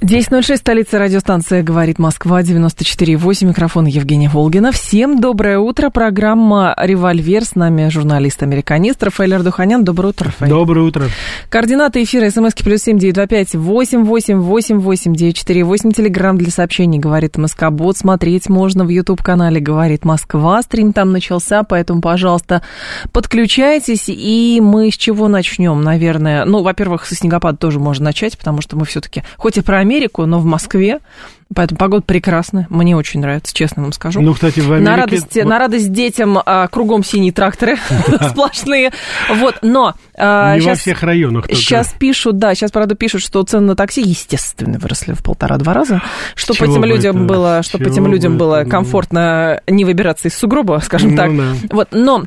10.06, столица радиостанция «Говорит Москва», 94.8, микрофон Евгения Волгина. Всем доброе утро, программа «Револьвер», с нами журналист-американист Рафаэль Ардуханян. Доброе утро, Рафаэль. Доброе утро. Координаты эфира смски плюс семь девять два пять восемь восемь восемь восемь девять четыре восемь. Телеграмм для сообщений «Говорит Москобот». Смотреть можно в YouTube-канале «Говорит Москва». Стрим там начался, поэтому, пожалуйста, подключайтесь. И мы с чего начнем, наверное? Ну, во-первых, со снегопада тоже можно начать, потому что мы все-таки, хоть и про Америку, но в Москве. Поэтому погода прекрасная. Мне очень нравится, честно вам скажу. Ну, кстати, в Америке... На радость, на радость детям а, кругом синие тракторы сплошные. Вот, но... А, Не во всех районах Сейчас пишут, да, сейчас, правда, пишут, что цены на такси, естественно, выросли в полтора-два раза. Чтобы этим людям было, чтобы этим людям было комфортно не выбираться из сугроба, скажем ну так. Вот, но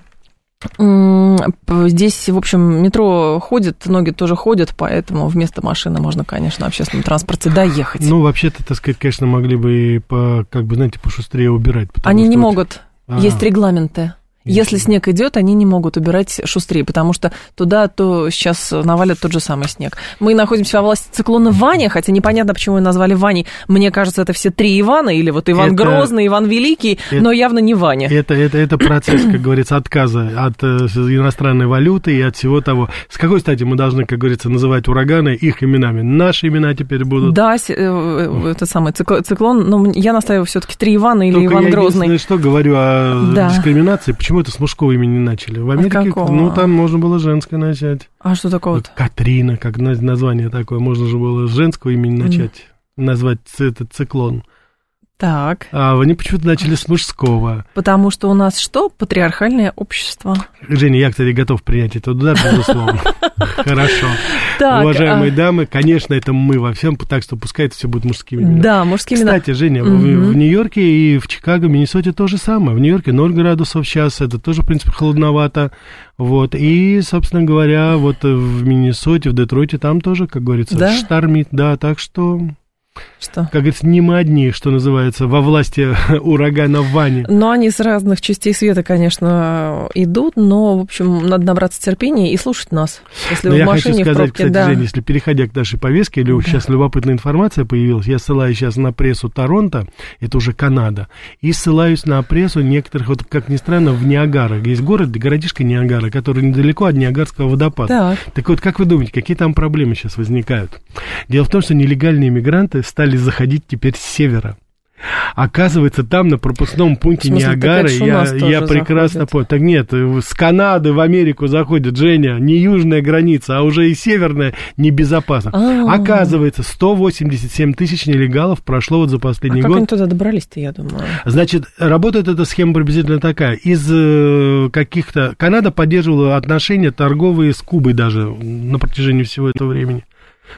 Здесь, в общем, метро ходит, ноги тоже ходят, поэтому вместо машины можно, конечно, в общественном транспорте доехать. Ну, вообще-то, так сказать, конечно, могли бы по, как бы, знаете, пошустрее убирать. Они не могут. А-а-а. Есть регламенты. Если снег идет, они не могут убирать шустрее, потому что туда то сейчас навалят тот же самый снег. Мы находимся во власти циклона Ваня, хотя непонятно, почему его назвали Ваней. Мне кажется, это все три Ивана, или вот Иван это, Грозный, Иван Великий, это, но явно не Ваня. Это, это, это процесс, как говорится, отказа от э, иностранной валюты и от всего того. С какой стати мы должны, как говорится, называть ураганы их именами? Наши имена теперь будут. Да, э, э, это самый циклон, но я настаиваю все-таки три Ивана или Только Иван я Грозный. что говорю о да. дискриминации. Почему почему это с мужского имени начали? В Америке, ну, там можно было женское начать. А что такое? Катрина, как название такое, можно же было с женского имени начать, mm. назвать этот циклон. Так. А они почему-то начали с мужского. Потому что у нас что? Патриархальное общество. Женя, я, кстати, готов принять это удар, безусловно. Хорошо. Уважаемые а дамы, конечно, это мы во всем, так что пускай это все будет мужскими именами. Да, мужскими Кстати, Женя, в Нью-Йорке и в Чикаго, Миннесоте то же самое. В Нью-Йорке 0 градусов сейчас, это тоже, в принципе, холодновато. Вот, и, собственно говоря, вот в Миннесоте, в Детройте там тоже, как говорится, штормит, да, так что что? Как говорится, не мы одни, что называется, во власти урагана Вани. Но они с разных частей света, конечно, идут, но, в общем, надо набраться терпения и слушать нас. Если но в я машине, хочу сказать, в пробке, кстати, да. Жень, если переходя к нашей повестке, или да. сейчас любопытная информация появилась, я ссылаюсь сейчас на прессу Торонто, это уже Канада, и ссылаюсь на прессу некоторых, вот как ни странно, в Ниагара. Есть город, городишко Ниагара, который недалеко от Ниагарского водопада. Так. так вот, как вы думаете, какие там проблемы сейчас возникают? Дело в том, что нелегальные мигранты стали заходить теперь с севера. Оказывается, там на пропускном пункте смысле, Ниагары, я, я прекрасно понял. Так нет, с Канады в Америку заходит, Женя, не южная граница, а уже и северная небезопасно. А-а-а. Оказывается, 187 тысяч нелегалов прошло вот за последний а год. как они туда добрались-то, я думаю? Значит, работает эта схема приблизительно такая. Из э, каких-то... Канада поддерживала отношения торговые с Кубой даже на протяжении всего этого времени.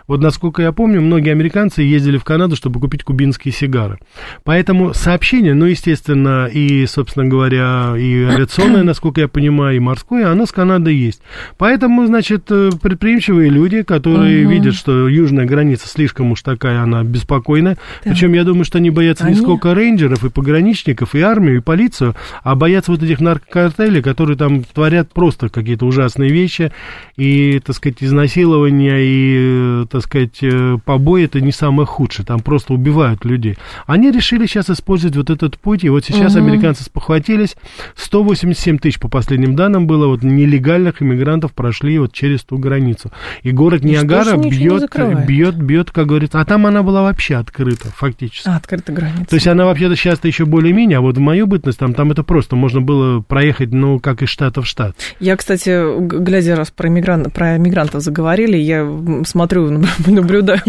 Вот насколько я помню, многие американцы ездили в Канаду, чтобы купить кубинские сигары. Поэтому сообщение, ну, естественно, и, собственно говоря, и авиационное, насколько я понимаю, и морское, оно с Канадой есть. Поэтому, значит, э, предприимчивые люди, которые угу. видят, что южная граница слишком уж такая, она беспокойная. Да. Причем я думаю, что они боятся они... не сколько рейнджеров и пограничников, и армию, и полицию, а боятся вот этих наркокартелей, которые там творят просто какие-то ужасные вещи, и, так сказать, изнасилования, и так сказать, э, побои это не самое худшее, там просто убивают людей. Они решили сейчас использовать вот этот путь, и вот сейчас угу. американцы спохватились, 187 тысяч по последним данным было, вот нелегальных иммигрантов прошли вот через ту границу. И город и Ниагара бьет, бьет, бьет, как говорится, а там она была вообще открыта, фактически. А, открыта граница. То есть она вообще-то сейчас-то еще более-менее, а вот в мою бытность там, там это просто можно было проехать, ну, как из штата в штат. Я, кстати, глядя раз про, мигрант, про мигрантов заговорили, я смотрю наблюдаю,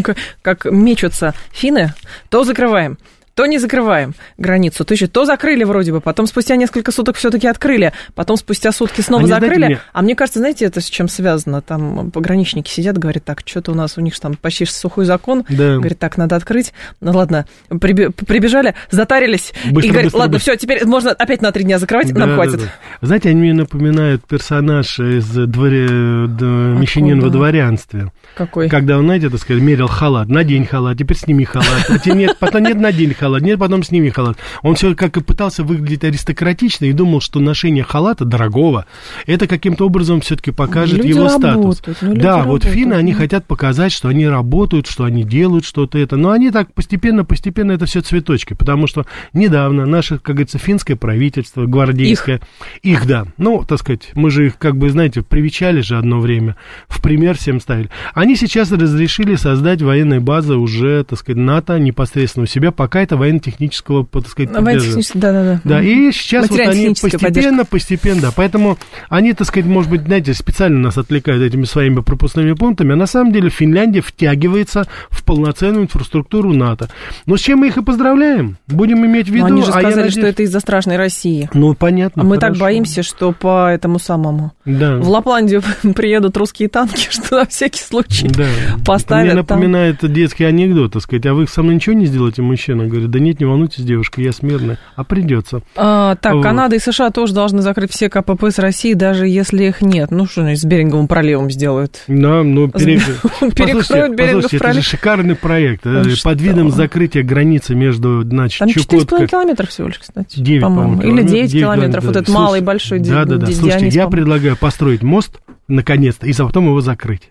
как мечутся финны, то закрываем, то не закрываем границу, то еще то закрыли вроде бы, потом спустя несколько суток все-таки открыли, потом спустя сутки снова Они, закрыли. мне- А мне кажется, знаете, это с чем связано? Там пограничники сидят, говорят, так, что-то у нас, у них там почти сухой закон, Да. говорит, так, надо открыть. Ну ладно, прибежали, затарились, Быстро, и говорит, быстро, ладно, быстро. все, теперь можно опять на три дня закрывать, нам Да, хватит. да. Знаете, они мне напоминают персонаж из дворе, «Мещанин во дворянстве». Какой? Когда он, знаете, так сказать, мерил халат. Надень халат, теперь сними халат. А те нет, потом нет, надень халат. Нет, потом сними халат. Он все как и пытался выглядеть аристократично и думал, что ношение халата дорогого, это каким-то образом все-таки покажет Люди его работают, статус. ну, да, вот работают, финны, они хотят показать, что они работают, что они делают что-то это. Но они так постепенно-постепенно это все цветочки. Потому что недавно наше, как говорится, финское правительство, гвардейское, их, да, ну, так сказать, мы же их, как бы, знаете, привечали же одно время, в пример всем ставили. Они сейчас разрешили создать военные базы уже, так сказать, НАТО непосредственно у себя, пока это военно-технического, так сказать, поддерживания. Военно-технически, Да-да-да. Да, и сейчас вот они постепенно, постепенно, да. Поэтому они, так сказать, может быть, знаете, специально нас отвлекают этими своими пропускными пунктами, а на самом деле Финляндия втягивается в полноценную инфраструктуру НАТО. Но с чем мы их и поздравляем. Будем иметь в виду. Но они же а сказали, что надеюсь- это из-за страшной России. Ну, понятно. А мы так хорошо. боимся, что по этому самому. Да. В Лапландию приедут русские танки, что на всякий случай Да. поставят Мне там. напоминает детский анекдот, так сказать, а вы со мной ничего не сделаете, мужчина? Говорит, да нет, не волнуйтесь, девушка, я смирная. А придется. А, так, Вот. Канада и США тоже должны закрыть все КПП с Россией, даже если их нет. Ну, что они с Беринговым проливом сделают? Да, ну, пере- Перекроют Берингов послушайте, это пролив. же шикарный проект. э, Под видом закрытия границы между, значит, Там 4,5 Чукоткой... километров всего лишь, кстати. 9, по-моему. Или 9 километров. Вот этот малый, большой ди- Да, да, да. ди- Слушайте, я предлагаю построить мост, наконец-то, и потом его закрыть.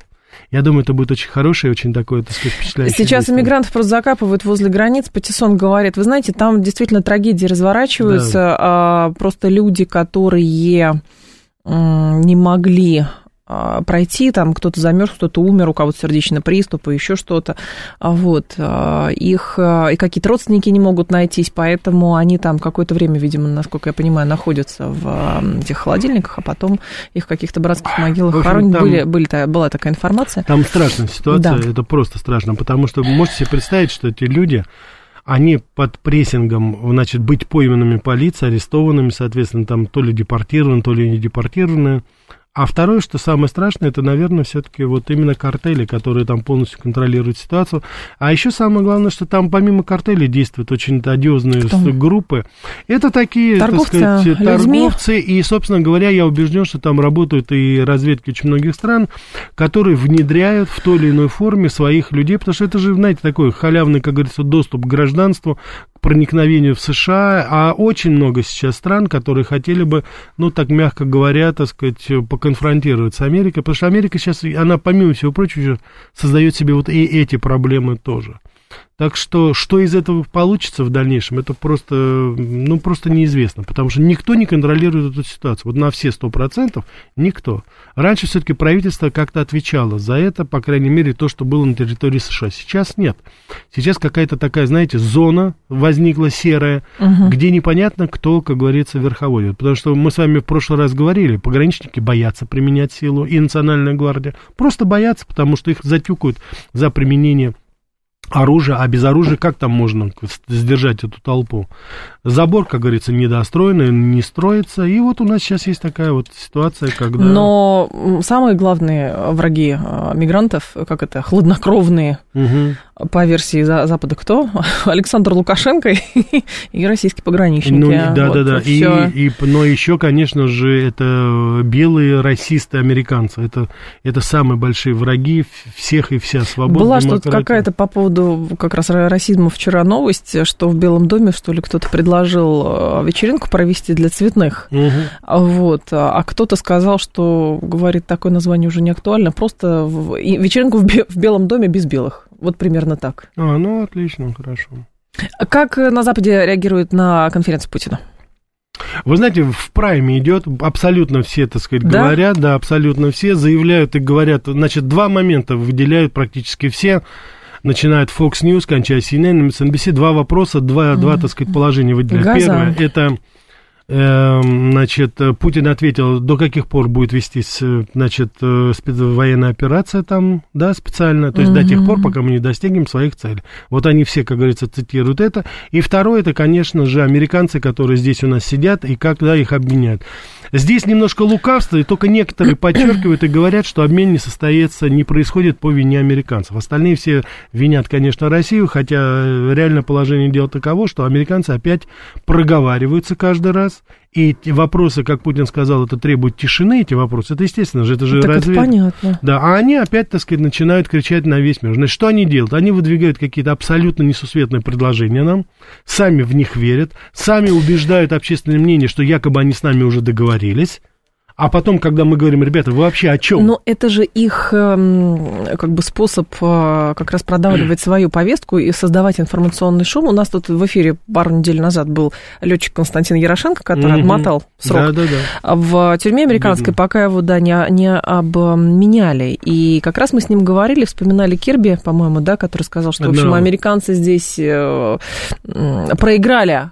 Я думаю, это будет очень хорошее, очень такое, так сказать, впечатляющее. Сейчас действие. иммигрантов просто закапывают возле границ. Патиссон говорит, вы знаете, там действительно трагедии разворачиваются. а, просто люди, которые не могли пройти, там кто-то замерз, кто-то умер, у кого-то сердечный приступ и еще что-то, А вот, а, их а, и какие-то родственники не могут найтись, поэтому они там какое-то время, видимо, насколько я понимаю, находятся в а, этих холодильниках, а потом их в каких-то братских могилах хоронят. Были, были, была такая информация. Там страшная ситуация, Да. это просто страшно, потому что вы можете себе представить, что эти люди, они под прессингом, значит, быть пойманными полицией, арестованными, соответственно, там то ли депортированы, то ли не депортированы. А второе, что самое страшное, это, наверное, все-таки вот именно картели, которые там полностью контролируют ситуацию. А еще самое главное, что там помимо картелей действуют очень одиозные Кто? группы. Это такие, Торговцы так сказать, людьми? торговцы. И, собственно говоря, я убежден, что там работают и разведки очень многих стран, которые внедряют в той или иной форме своих людей, потому что это же, знаете, такой халявный, как говорится, доступ к гражданству, проникновению в США, а очень много сейчас стран, которые хотели бы, ну, так мягко говоря, так сказать, поконфронтировать с Америкой, потому что Америка сейчас, она, помимо всего прочего, создает себе вот и эти проблемы тоже. Так что, что из этого получится в дальнейшем, это просто, ну, просто неизвестно, потому что никто не контролирует эту ситуацию. Вот на все сто процентов никто. Раньше все-таки правительство как-то отвечало за это, по крайней мере, то, что было на территории США. Сейчас нет. Сейчас какая-то такая, знаете, зона возникла серая, Мгм. где непонятно, кто, как говорится, верховодит. Потому что мы с вами в прошлый раз говорили, пограничники боятся применять силу, и Национальная гвардия просто боятся, потому что их затюкают за применение оружия, а без оружия как там можно сдержать эту толпу? Забор, как говорится, недостроенный, не строится, и вот у нас сейчас есть такая вот ситуация, когда... Но самые главные враги а, мигрантов, как это, хладнокровные, Мгм. по версии За- Запада кто? Александр Лукашенко и, российские пограничники. Ну, да, Вот да, да. И, и, но еще, конечно же, это белые расисты американцы. Это, это самые большие враги всех и вся свобода. Была что-то какая-то по поводу как раз расизма вчера новость, что в Белом доме, что ли, кто-то предложил э, вечеринку провести для цветных. А Вот. А кто-то сказал, что, говорит, такое название уже не актуально, просто в- вечеринку в, бе- в Белом доме без белых. Вот примерно так. А, ну, отлично, хорошо. Как на Западе реагируют на конференцию Путина? Вы знаете, в прайме идет абсолютно все, так сказать, Да? говорят, да, абсолютно все заявляют и говорят. Значит, два момента выделяют практически все. Начинают Fox News, кончая CNN, MSNBC. Два вопроса, два, два так сказать, положения выделяют. Первое, это значит, Путин ответил, до каких пор будет вестись, значит, военная операция там, да, специально, то есть угу. до тех пор, пока мы не достигнем своих целей. Вот они все, как говорится, цитируют это. И второе, это, конечно же, американцы, которые здесь у нас сидят, и когда их обменяют. Здесь немножко лукавства, и только некоторые подчеркивают и говорят, что обмен не состоится, не происходит по вине американцев. Остальные все винят, конечно, Россию, хотя реальное положение дел таково, что американцы опять проговариваются каждый раз, и эти вопросы, как Путин сказал, это требует тишины, эти вопросы, это естественно же, это же так разве... это понятно. Да, а они опять, так сказать, начинают кричать на весь мир. Значит, что они делают? Они выдвигают какие-то абсолютно несусветные предложения нам, сами в них верят, сами убеждают общественное мнение, что якобы они с нами уже договорились, а потом, когда мы говорим, ребята, вы вообще о чем? Но это же их эм, как бы способ э, как раз продавливать свою повестку и создавать информационный шум. У нас тут в эфире пару недель назад был летчик Константин Ярошенко, который отмотал срок да, да, да. в тюрьме американской, Видно. пока его да, не, не обменяли. И как раз мы с ним говорили, вспоминали Кирби, по-моему, да, который сказал, что, в общем, американцы здесь э, проиграли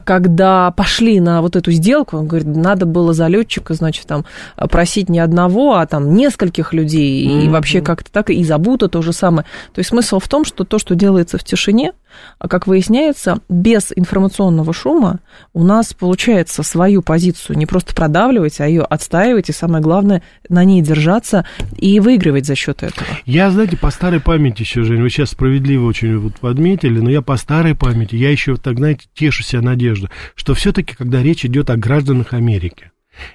когда пошли на вот эту сделку, он говорит, надо было за летчика, значит, там просить не одного, а там нескольких людей, mm-hmm. и вообще как-то так, и забуто то же самое. То есть смысл в том, что то, что делается в тишине, а как выясняется, без информационного шума у нас получается свою позицию не просто продавливать, а ее отстаивать, и самое главное, на ней держаться и выигрывать за счет этого. Я, знаете, по старой памяти еще, Жень, вы сейчас справедливо очень вот подметили, но я по старой памяти, я еще, так знаете, тешу себя надежду, что все-таки, когда речь идет о гражданах Америки,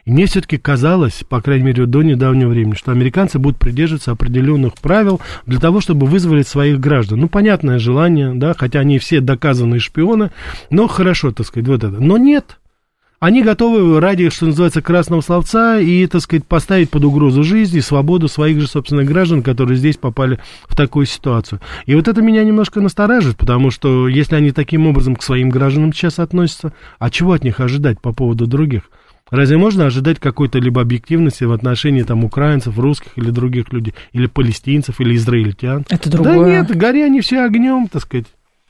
и мне все-таки казалось, по крайней мере, до недавнего времени, что американцы будут придерживаться определенных правил для того, чтобы вызволить своих граждан. Ну, понятное желание, да, хотя они все доказанные шпионы, но хорошо, так сказать, вот это. Но нет, они готовы ради, что называется, красного словца и, так сказать, поставить под угрозу жизнь и свободу своих же собственных граждан, которые здесь попали в такую ситуацию. И вот это меня немножко настораживает, потому что если они таким образом к своим гражданам сейчас относятся, а чего от них ожидать по поводу других? Разве можно ожидать какой-то либо объективности в отношении там украинцев, русских или других людей, или палестинцев, или израильтян? Это другое. Да нет, горе они все огнем, так сказать.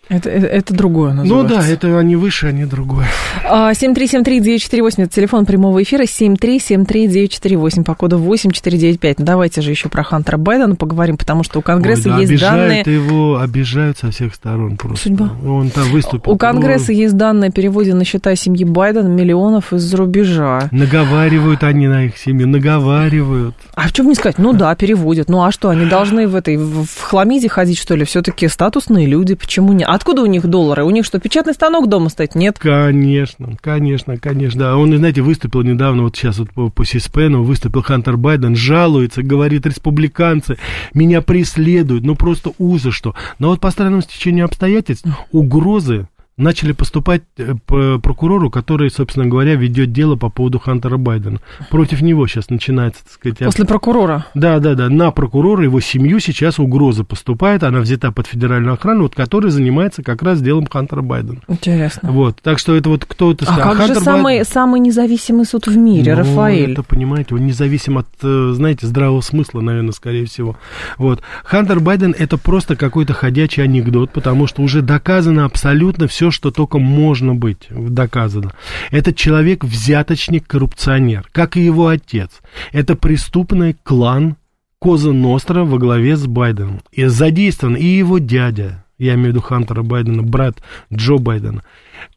Это, это, это другое называется. Ну да, это они выше, они другое. 7373948, это телефон прямого эфира, 7373948, по коду 8495. Ну, давайте же еще про Хантера Байдена поговорим, потому что у Конгресса Ой, да, есть обижают данные... его, обижают со всех сторон просто. Судьба. Он там выступил. У Конгресса есть данные о переводе на счета семьи Байдена миллионов из-за рубежа. Наговаривают они на их семьи, наговаривают. А в чем не сказать? Ну да, переводят. Ну а что, они должны в этой, в хламиде ходить, что ли? Все-таки статусные люди, почему не? А Откуда у них доллары? У них что, печатный станок дома стоит? Нет? Конечно, конечно, конечно. Да. Он, знаете, выступил недавно, вот сейчас вот по, по Сиспену, выступил Хантер Байден, жалуется, говорит, республиканцы меня преследуют, ну просто ужас что. Но вот по странному стечению обстоятельств угрозы начали поступать э, прокурору, который, собственно говоря, ведет дело по поводу Хантера Байдена. Против него сейчас начинается, так сказать... После прокурора? Да, да, да. На прокурора, его семью сейчас угроза поступает. Она взята под федеральную охрану, вот, которая занимается как раз делом Хантера Байдена. Интересно. Вот. Так что это вот кто это... А, а как Хантер же самый, Байден... самый независимый суд в мире, ну, Рафаэль? это, понимаете, он независим от, э, знаете, здравого смысла, наверное, скорее всего. Вот. Хантер Байден это просто какой-то ходячий анекдот, потому что уже доказано абсолютно все, что только можно быть доказано. Этот человек взяточник, коррупционер, как и его отец. Это преступный клан Коза Ностра во главе с Байденом. И задействован и его дядя, я имею в виду Хантера Байдена, брат Джо Байдена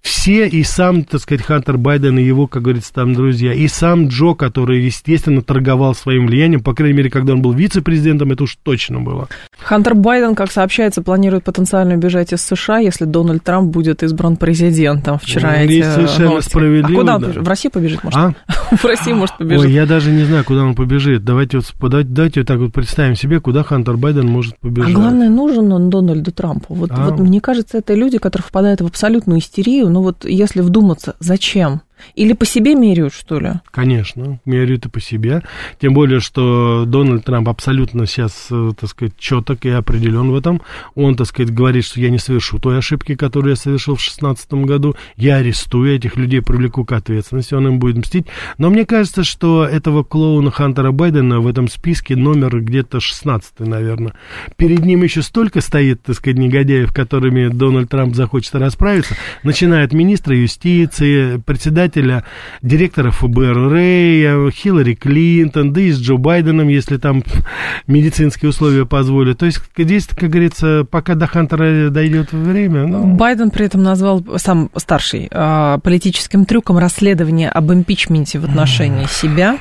все, и сам, так сказать, Хантер Байден и его, как говорится, там друзья, и сам Джо, который, естественно, торговал своим влиянием, по крайней мере, когда он был вице-президентом, это уж точно было. Хантер Байден, как сообщается, планирует потенциально убежать из США, если Дональд Трамп будет избран президентом. Вчера ну, эти совершенно новости. справедливо. А куда да. он В Россию побежит, может? А? В Россию, может, побежит. Ой, я даже не знаю, куда он побежит. Давайте вот, давайте, давайте вот так вот представим себе, куда Хантер Байден может побежать. А главное, нужен он Дональду Трампу. Вот, а? вот мне кажется, это люди, которые впадают в абсолютную истерию, ну вот если вдуматься, зачем? Или по себе меряют, что ли? Конечно, меряют и по себе. Тем более, что Дональд Трамп абсолютно сейчас, э, так сказать, четок и определен в этом. Он, так сказать, говорит, что я не совершу той ошибки, которую я совершил в 2016 году. Я арестую этих людей, привлеку к ответственности, он им будет мстить. Но мне кажется, что этого клоуна Хантера Байдена в этом списке номер где-то 16, наверное. Перед ним еще столько стоит, так сказать, негодяев, которыми Дональд Трамп захочет расправиться. Начиная от министра юстиции, председателя председателя, директора ФБР Рэя, Хиллари Клинтон, да и с Джо Байденом, если там медицинские условия позволят. То есть здесь, как говорится, пока до Хантера дойдет время. Ну... Байден при этом назвал, сам старший, а, политическим трюком расследование об импичменте в отношении себя.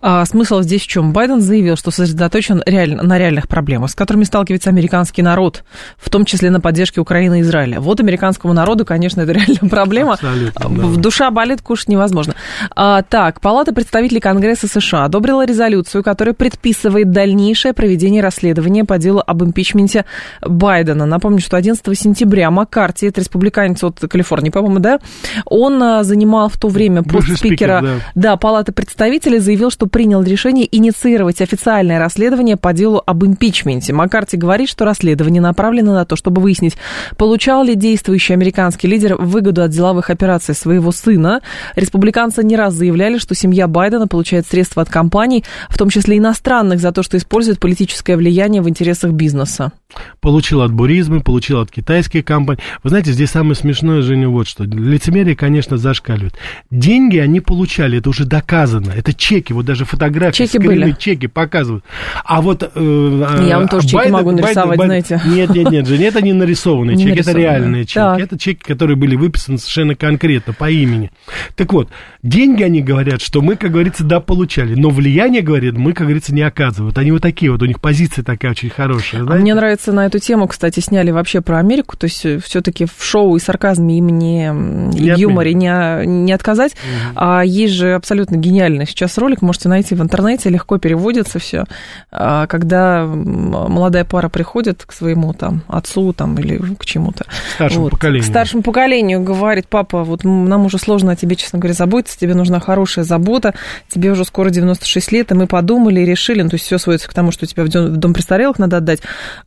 А, смысл здесь в чем? Байден заявил, что сосредоточен реально, на реальных проблемах, с которыми сталкивается американский народ, в том числе на поддержке Украины и Израиля. Вот американскому народу, конечно, это реальная проблема. Абсолютно, да. Душа болит, кушать невозможно. А, так, Палата представителей Конгресса США одобрила резолюцию, которая предписывает дальнейшее проведение расследования по делу об импичменте Байдена. Напомню, что 11 сентября Маккарти, это республиканец от Калифорнии, по-моему, да, он а, занимал в то время пост спикера да. да, Палаты представителей, заявил, что принял решение инициировать официальное расследование по делу об импичменте. Маккарти говорит, что расследование направлено на то, чтобы выяснить, получал ли действующий американский лидер выгоду от деловых операций своего сына. Республиканцы не раз заявляли, что семья Байдена получает средства от компаний, в том числе иностранных, за то, что использует политическое влияние в интересах бизнеса. Получил от буризма, получил от китайских компаний. Вы знаете, здесь самое смешное, Женя, вот что. Лицемерие, конечно, зашкаливает. Деньги они получали, это уже доказано. Это чеки, вот даже фотографии, чеки скрины, были. чеки показывают. А вот... Э, Я вам тоже чеки могу нарисовать, Байден, знаете. Нет, нет, нет, Женя, это не нарисованные чеки, это реальные чеки. Так. Это чеки, которые были выписаны совершенно конкретно, по имени. Так вот, деньги они говорят, что мы, как говорится, да, получали. Но влияние, говорят, мы, как говорится, не оказывают. Они вот такие вот, у них позиция такая очень хорошая. А мне нравится на эту тему, кстати, сняли вообще про Америку. То есть все-таки в шоу и сарказме им не, не и в юморе не, не отказать. Угу. А есть же абсолютно гениальный сейчас ролик, можете найти в интернете, легко переводится все. А, когда молодая пара приходит к своему там отцу там или к чему-то. Старшему вот, поколению. К старшему поколению говорит, папа, вот нам уже сложно о тебе, честно говоря, заботиться, тебе нужна хорошая забота, тебе уже скоро 96 лет, и мы подумали и решили, ну, то есть все сводится к тому, что тебя в дом престарелых надо отдать.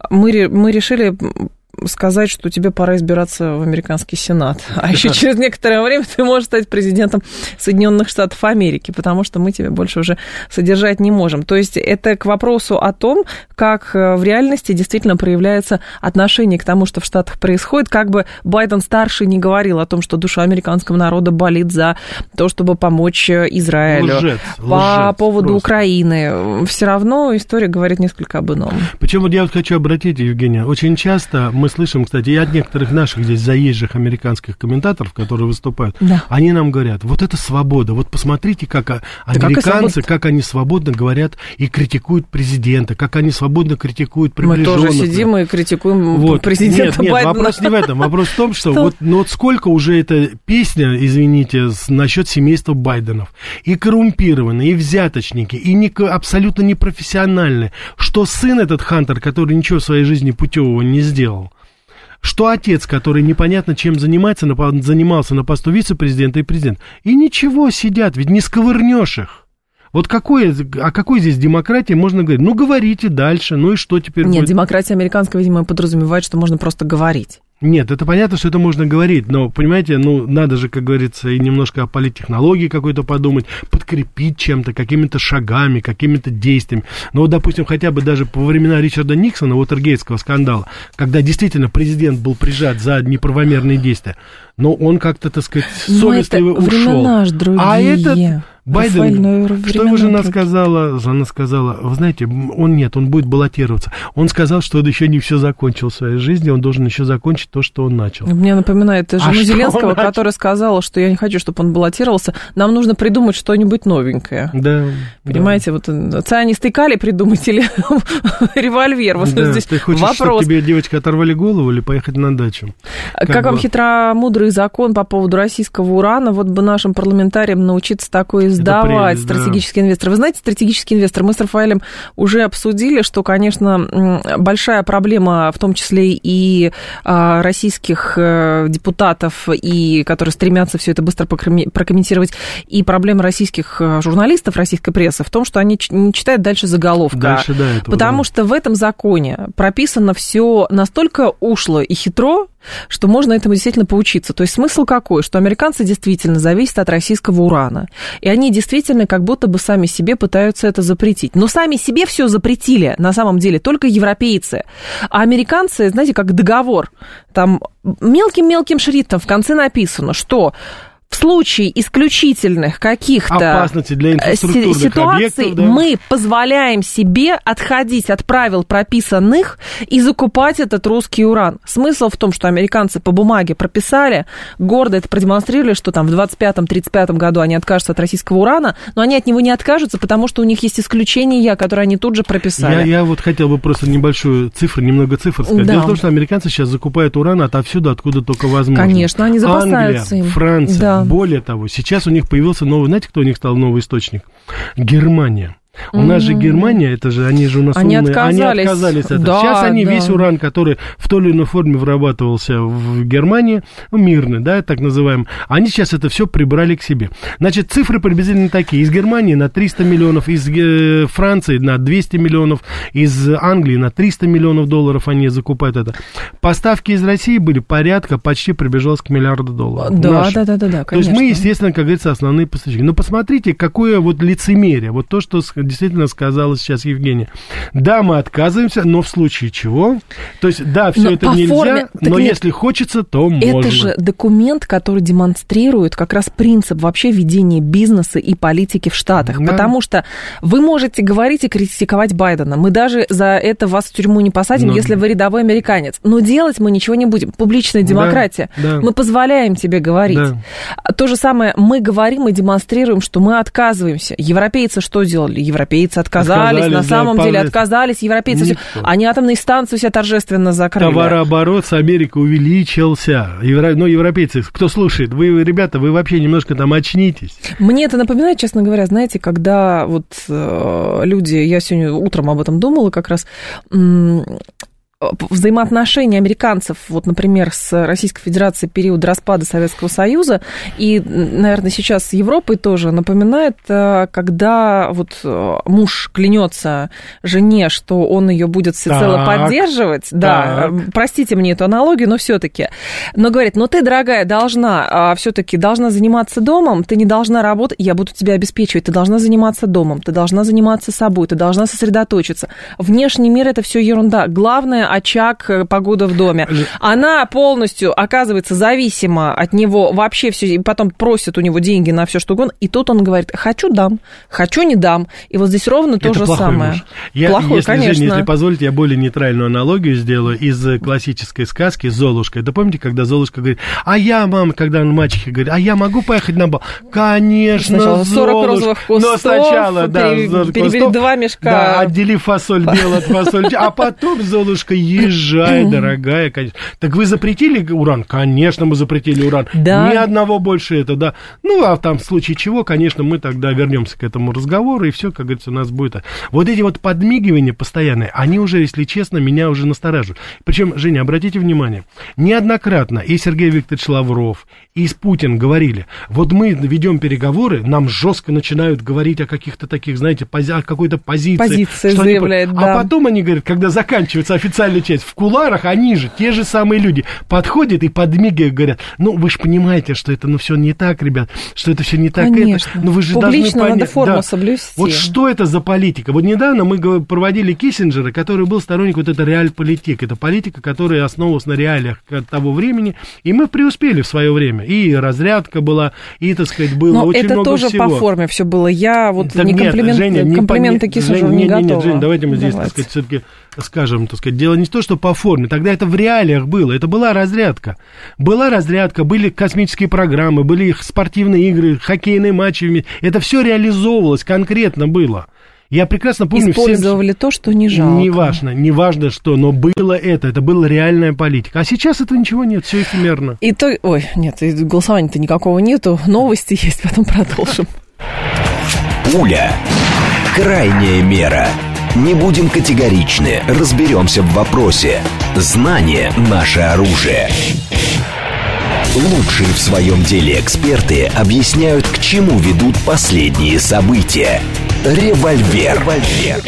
Мы, мы решили сказать, что тебе пора избираться в американский сенат. А еще через некоторое время ты можешь стать президентом Соединенных Штатов Америки, потому что мы тебя больше уже содержать не можем. То есть это к вопросу о том, как э, в реальности действительно проявляется отношение к тому, что в Штатах происходит. Как бы Байден старший не говорил о том, что душа американского народа болит за то, чтобы помочь э, Израилю. Лжец, по лжец, поводу просто. Украины. Все равно история говорит несколько об ином. Почему я вот хочу обратить, Евгения, очень часто мы слышим, кстати, и от некоторых наших здесь заезжих американских комментаторов, которые выступают, да. они нам говорят, вот это свобода, вот посмотрите, как американцы, как, как они свободно говорят и критикуют президента, как они свободно критикуют приближенных. Мы тоже сидим и критикуем вот. президента нет, нет, Байдена. вопрос не в этом, вопрос в том, что, что? Вот, ну вот сколько уже эта песня, извините, насчет семейства Байденов, и коррумпированные, и взяточники, и не, абсолютно непрофессиональные, что сын этот Хантер, который ничего в своей жизни путевого не сделал, что отец, который непонятно чем занимается, занимался на посту вице-президента и президента. И ничего, сидят, ведь не сковырнешь их. Вот какое, о какой здесь демократии можно говорить? Ну, говорите дальше, ну и что теперь Нет, будет? демократия американская, видимо, подразумевает, что можно просто говорить. Нет, это понятно, что это можно говорить, но, понимаете, ну, надо же, как говорится, и немножко о политтехнологии какой-то подумать, подкрепить чем-то, какими-то шагами, какими-то действиями. Ну, вот, допустим, хотя бы даже по времена Ричарда Никсона, Уотергейтского скандала, когда действительно президент был прижат за неправомерные действия, но он как-то, так сказать, совестливо это ушел. Другие. А этот Байден, что его жена сказала? Она сказала, вы знаете, он нет, он будет баллотироваться. Он сказал, что он еще не все закончил в своей жизни, он должен еще закончить то, что он начал. Мне напоминает жену а Зеленского, которая сказала, что я не хочу, чтобы он баллотировался. Нам нужно придумать что-нибудь новенькое. Да. Понимаете, да. вот цианистый калий придумать или револьвер. Вот да, здесь ты хочешь, вопрос. чтобы тебе девочка оторвали голову или поехать на дачу? Как, как вам хитромудрый закон по поводу российского урана? Вот бы нашим парламентариям научиться такой сдавать стратегический да. инвестор. Вы знаете, стратегический инвестор, мы с Рафаэлем уже обсудили, что, конечно, большая проблема, в том числе и а, российских э, депутатов, и которые стремятся все это быстро прокомментировать, и проблема российских э, журналистов, российской прессы в том, что они не читают дальше заголовка. Дальше, да, этого, потому да. что в этом законе прописано все настолько ушло и хитро, что можно этому действительно поучиться. То есть смысл какой? Что американцы действительно зависят от российского урана. И они действительно как будто бы сами себе пытаются это запретить. Но сами себе все запретили, на самом деле, только европейцы. А американцы, знаете, как договор. Там мелким-мелким шрифтом в конце написано, что в случае исключительных каких-то инфраструктурных ситуаций объектов, да. мы позволяем себе отходить от правил прописанных и закупать этот русский уран. Смысл в том, что американцы по бумаге прописали, гордо это продемонстрировали, что там в 25-35 году они откажутся от российского урана, но они от него не откажутся, потому что у них есть исключения, которые они тут же прописали. Я, я вот хотел бы просто небольшую цифру, немного цифр сказать. Да. Дело в том, что американцы сейчас закупают уран отовсюду, откуда только возможно. Конечно, они запасаются Англия, им. Франция. Да. Более того, сейчас у них появился новый, знаете, кто у них стал новый источник? Германия. У нас же Германия, это же, они же у нас Они умные, они отказались. отказались от этого. Да, Сейчас они да. весь уран, который в той или иной форме вырабатывался в Германии, ну, мирный, да, так называемый, они сейчас это все прибрали к себе. Значит, цифры приблизительно такие. Из Германии на 300 миллионов, из э, Франции на 200 миллионов, из Англии на 300 миллионов долларов они закупают это. Поставки из России были порядка, почти приближалось к миллиарду долларов. Да, Наши. да, да, да, да, То есть мы, конечно. естественно, как говорится, основные поставщики. Но посмотрите, какое вот лицемерие. Вот то, что действительно сказала сейчас Евгения. Да, мы отказываемся, но в случае чего? То есть, да, все Но это нельзя, форме- но нет. если хочется, то Это можно. же документ, который демонстрирует как раз принцип вообще ведения бизнеса и политики в Штатах. Да. Потому что вы можете говорить и критиковать Байдена. Мы даже за это вас в тюрьму не посадим, Но- если вы рядовой американец. Но делать мы ничего не будем. Публичная демократия. да. Мы позволяем тебе говорить. Да. А То же самое мы говорим и демонстрируем, что мы отказываемся. Европейцы что делали? Европейцы отказались, Отказались, на да, самом деле полностью. отказались. Европейцы все-. Они атомные станции все торжественно закрыли. Товарооборот с Америкой увеличился. Евро... Ну, европейцы, кто слушает, вы, ребята, вы вообще немножко там очнитесь. Мне это напоминает, честно говоря, знаете, когда вот э, люди, я сегодня утром об этом думала как раз, взаимоотношения американцев, вот, например, с Российской Федерацией период распада Советского Союза, и, наверное, сейчас с Европой тоже напоминает, э, когда вот э, муж клянется жене, что он ее будет всецело Так, поддерживать, да, так. простите мне эту аналогию, но все-таки, но говорит, ну ты, дорогая, должна все-таки должна заниматься домом, ты не должна работать, я буду тебя обеспечивать, ты должна заниматься домом, ты должна заниматься собой, ты должна сосредоточиться. Внешний мир это все ерунда. Главное очаг, э, погода в доме. Она полностью оказывается зависима от него вообще все, и потом просит у него деньги на все что угодно, и тут он говорит, хочу дам, хочу не дам, и вот здесь ровно то Это же самое. муж. Я, плохой, если, конечно. Женя, если позволите, я более нейтральную аналогию сделаю из э, классической сказки «Золушка». Да помните, когда Золушка говорит, а я, мама, когда он мачехе говорит, а я могу поехать на бал? Конечно, Сначала 40 Золушка. розовых Но кустов, сначала, да, пере- 40 перебери кустов. два мешка. Да, отдели фасоль белую от фасоли. А потом, Золушка, езжай, дорогая, конечно. Так вы запретили уран? Конечно, мы запретили уран. Да. Ни одного больше это, да. Ну, а там в случае чего, конечно, мы тогда вернемся к этому разговору, и все, как говорится, у нас будет. Вот эти вот подмигивания постоянные, они уже, если честно, меня уже настораживают. Причем, Женя, обратите внимание, неоднократно и Сергей Викторович Лавров, и Путин говорили, вот мы ведем переговоры, нам жестко начинают говорить о каких-то таких, знаете, пози- о какой-то позиции. Позиции что они заявляет, А да. потом они говорят, когда заканчивается официальная часть, в куларах они же, те же самые люди, подходят и подмигивают, говорят, ну, вы же понимаете, что это, ну, все не так, ребят, что это все не так. Конечно. Это, ну, вы же Публично должны надо понять. форму Да. соблюсти. Вот что это за политика? Вот недавно мы проводили Киссинджера, который был сторонник вот этой реаль-политик. Это политика, которая основывалась на реалиях того времени, и мы преуспели в свое время. И разрядка была, и, так сказать, было Но очень это много тоже всего. по форме все было. Я вот Так не нет, комплимент, Женя, не комплименты по- Киссинджеру не нет, нет, готова. Нет, Жень, давайте мы здесь, так Давайте. сказать, все-таки скажем, так сказать, дело не то, что по форме, тогда это в реалиях было, это была разрядка. Была разрядка, были космические программы, были их спортивные игры, хоккейные матчи, это все реализовывалось, конкретно было. Я прекрасно помню... Использовали то, что не жалко. Не важно, не важно что, но было это, это была реальная политика. А сейчас этого ничего нет, все эфемерно. И то... Ой, нет, голосования-то никакого нету. Новости есть, потом продолжим. Пуля. Крайняя мера. Не будем категоричны, разберемся в вопросе. Знание – наше оружие. Лучшие в своем деле эксперты объясняют, к чему ведут последние события. Револьвер. Револьвер.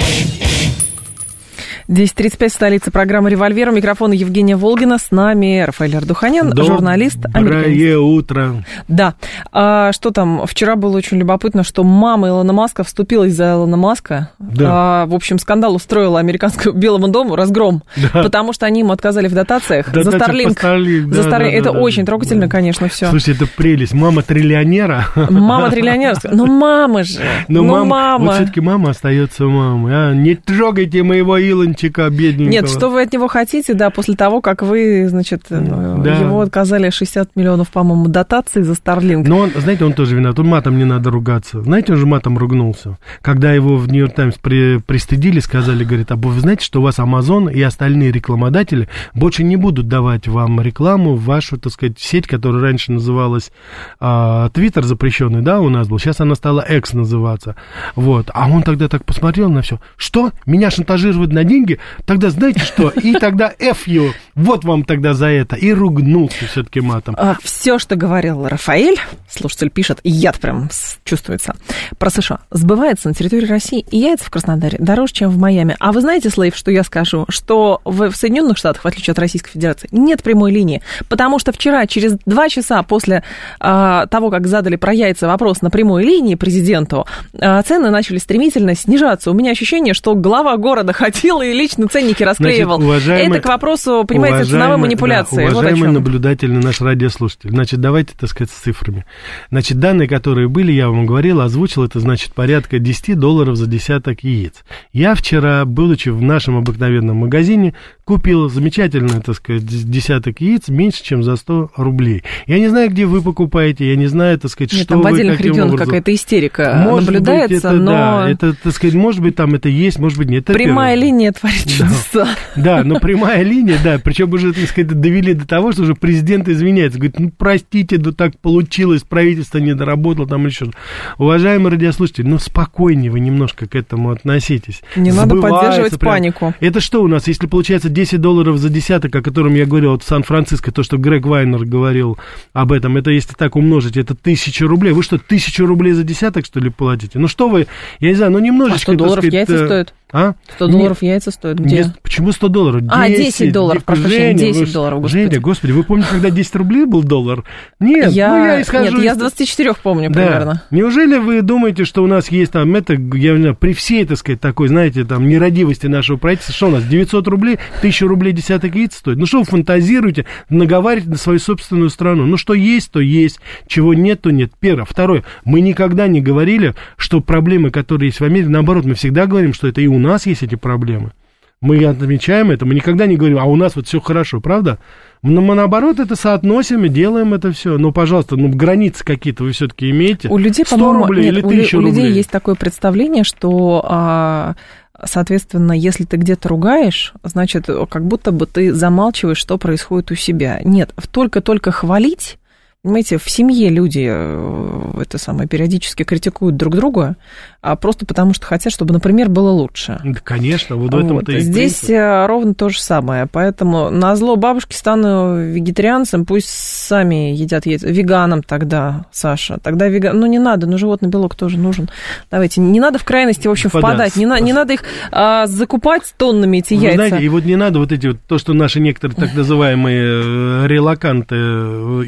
10.35, столица программы «Револьвер». У микрофона Евгения Волгина. С нами Рафаэль Ардуханян, Доброе журналист, американист. утро. Да. А, что там? Вчера было очень любопытно, что мама Илона Маска вступилась за Илона Маска. Да. А, в общем, скандал устроила американскому Белому дому, разгром, Да. потому что они ему отказали в дотациях за Дотация по Starlink. Starlink, За да, Starlink. да, Это да, очень да. трогательно, Да. конечно, все. Слушайте, это прелесть. Мама триллионера. Мама триллионер. Ну, мама же. Но ну, мама, мама. вот все-таки мама остается мамой. А? Не трогайте моего Илончика, бедненького. Нет, что вы от него хотите, да, после того, как вы, значит, э, Да. его отказали 60 миллионов, по-моему, дотаций за Starlink. Но он, знаете, он тоже виноват. Он матом не надо ругаться. Знаете, он же матом ругнулся. Когда его в Нью-Йорк Таймс при, пристыдили, сказали, говорит, а вы знаете, что у вас Amazon и остальные рекламодатели больше не будут давать вам рекламу в вашу, так сказать, сеть, которая раньше называлась а, Twitter запрещенный, да, у нас был. Сейчас она стала X называться. Вот. А он тогда так посмотрел на все. Что? Меня шантажируют на деньги? Тогда знаете что? И тогда F you. Вот вам тогда за это. И ругнулся все-таки матом. все, А, что говорил Рафаэль, слушатель пишет, яд прям чувствуется, про США, сбывается на территории России и яйца в Краснодаре дороже, чем в Майами. А вы знаете, Слейв, что я скажу? Что в, Соединенных Штатах, в отличие от Российской Федерации, нет прямой линии. Потому что вчера, через два часа после а, того, как задали про яйца вопрос на прямой линии президенту, а, цены начали стремительно снижаться. У меня ощущение, что глава города ходил и лично ценники расклеивал. Значит, уважаемый- Это к вопросу, понимаете, ценовой манипуляции. да, вот уважаемый чем. наблюдательный наш радиослушатель. Значит, давайте, так сказать, с цифрами. Значит, данные, которые были, я вам говорил, озвучил, это значит порядка 10 долларов за десяток яиц. Я вчера, будучи в нашем обыкновенном магазине, купил замечательный, так сказать, десяток яиц меньше, чем за 100 рублей. Я не знаю, где вы покупаете, я не знаю, так сказать, Нет, что там в отдельных регионах какая-то истерика Может быть, наблюдается, это, но да, это, так сказать, может быть, там это есть, может быть, нет. Это прямая первое. линия творит чудеса. Да, но прямая линия, да, причем уже, так сказать, довели до того, что уже президент извиняется, говорит, ну, простите, да так получилось, правительство не доработало, там что-то. Уважаемые радиослушатели, ну, спокойнее вы немножко к этому относитесь. Не надо Сбывается поддерживать прям. панику. Это что у нас, если получается 10 долларов за десяток, о котором я говорил, вот в Сан-Франциско, то, что Грег Вайнер говорил об этом, это если так умножить, это тысяча рублей. Вы что, тысячу рублей за десяток, что ли, платите? Ну, что вы, я не знаю, ну, немножечко... А 100 так долларов сказать, яйца э, стоят? А? 100 Нет, долларов яйца стоят где? нет, почему 100 долларов? А, 10 долларов, прошу прощения, Женя, 10 вы- долларов, господи. Женя, господи, вы помните, когда 10 рублей был доллар? Нет, я... ну я исхожу Нет, я с 24 помню Да. примерно. Неужели вы думаете, что у нас есть там это, я не знаю, при всей, так сказать, такой, знаете, там, нерадивости нашего правительства, что у нас, 900 рублей, 1000 рублей десяток яиц стоит? Ну что вы фантазируете, наговариваете на свою собственную страну? Ну что есть, то есть, чего нет, то нет. Первое. Второе. Мы никогда не говорили, что проблемы, которые есть в Америке, наоборот, мы всегда говорим, что это и у нас есть эти проблемы. Мы отмечаем это, мы никогда не говорим, а у нас вот все хорошо, правда? Но мы наоборот это соотносим и делаем это все. Ну, пожалуйста, ну, границы какие-то вы все-таки имеете. У людей, 100 по-моему, рублей нет, или у, лю- 1000 у людей рублей? есть такое представление, что, а, соответственно, если ты где-то ругаешь, значит, как будто бы ты замалчиваешь, что происходит у себя. Нет, только-только хвалить, понимаете, в семье люди э, это самое периодически критикуют друг друга, а просто потому что хотят, чтобы, например, было лучше. Да, конечно, вот в этом-то Вот. и Здесь принцип. э, ровно то же самое. Поэтому на зло бабушке стану вегетарианцем, пусть сами едят яйца. Веганом тогда, Саша. Тогда веган. Ну, не надо, ну, животный белок тоже нужен. Давайте, не надо в крайности, в общем, Господа, впадать. Не, на- не надо их а, закупать тоннами, эти Вы яйца. знаете, и вот не надо вот эти вот, то, что наши некоторые так называемые э, релаканты, э,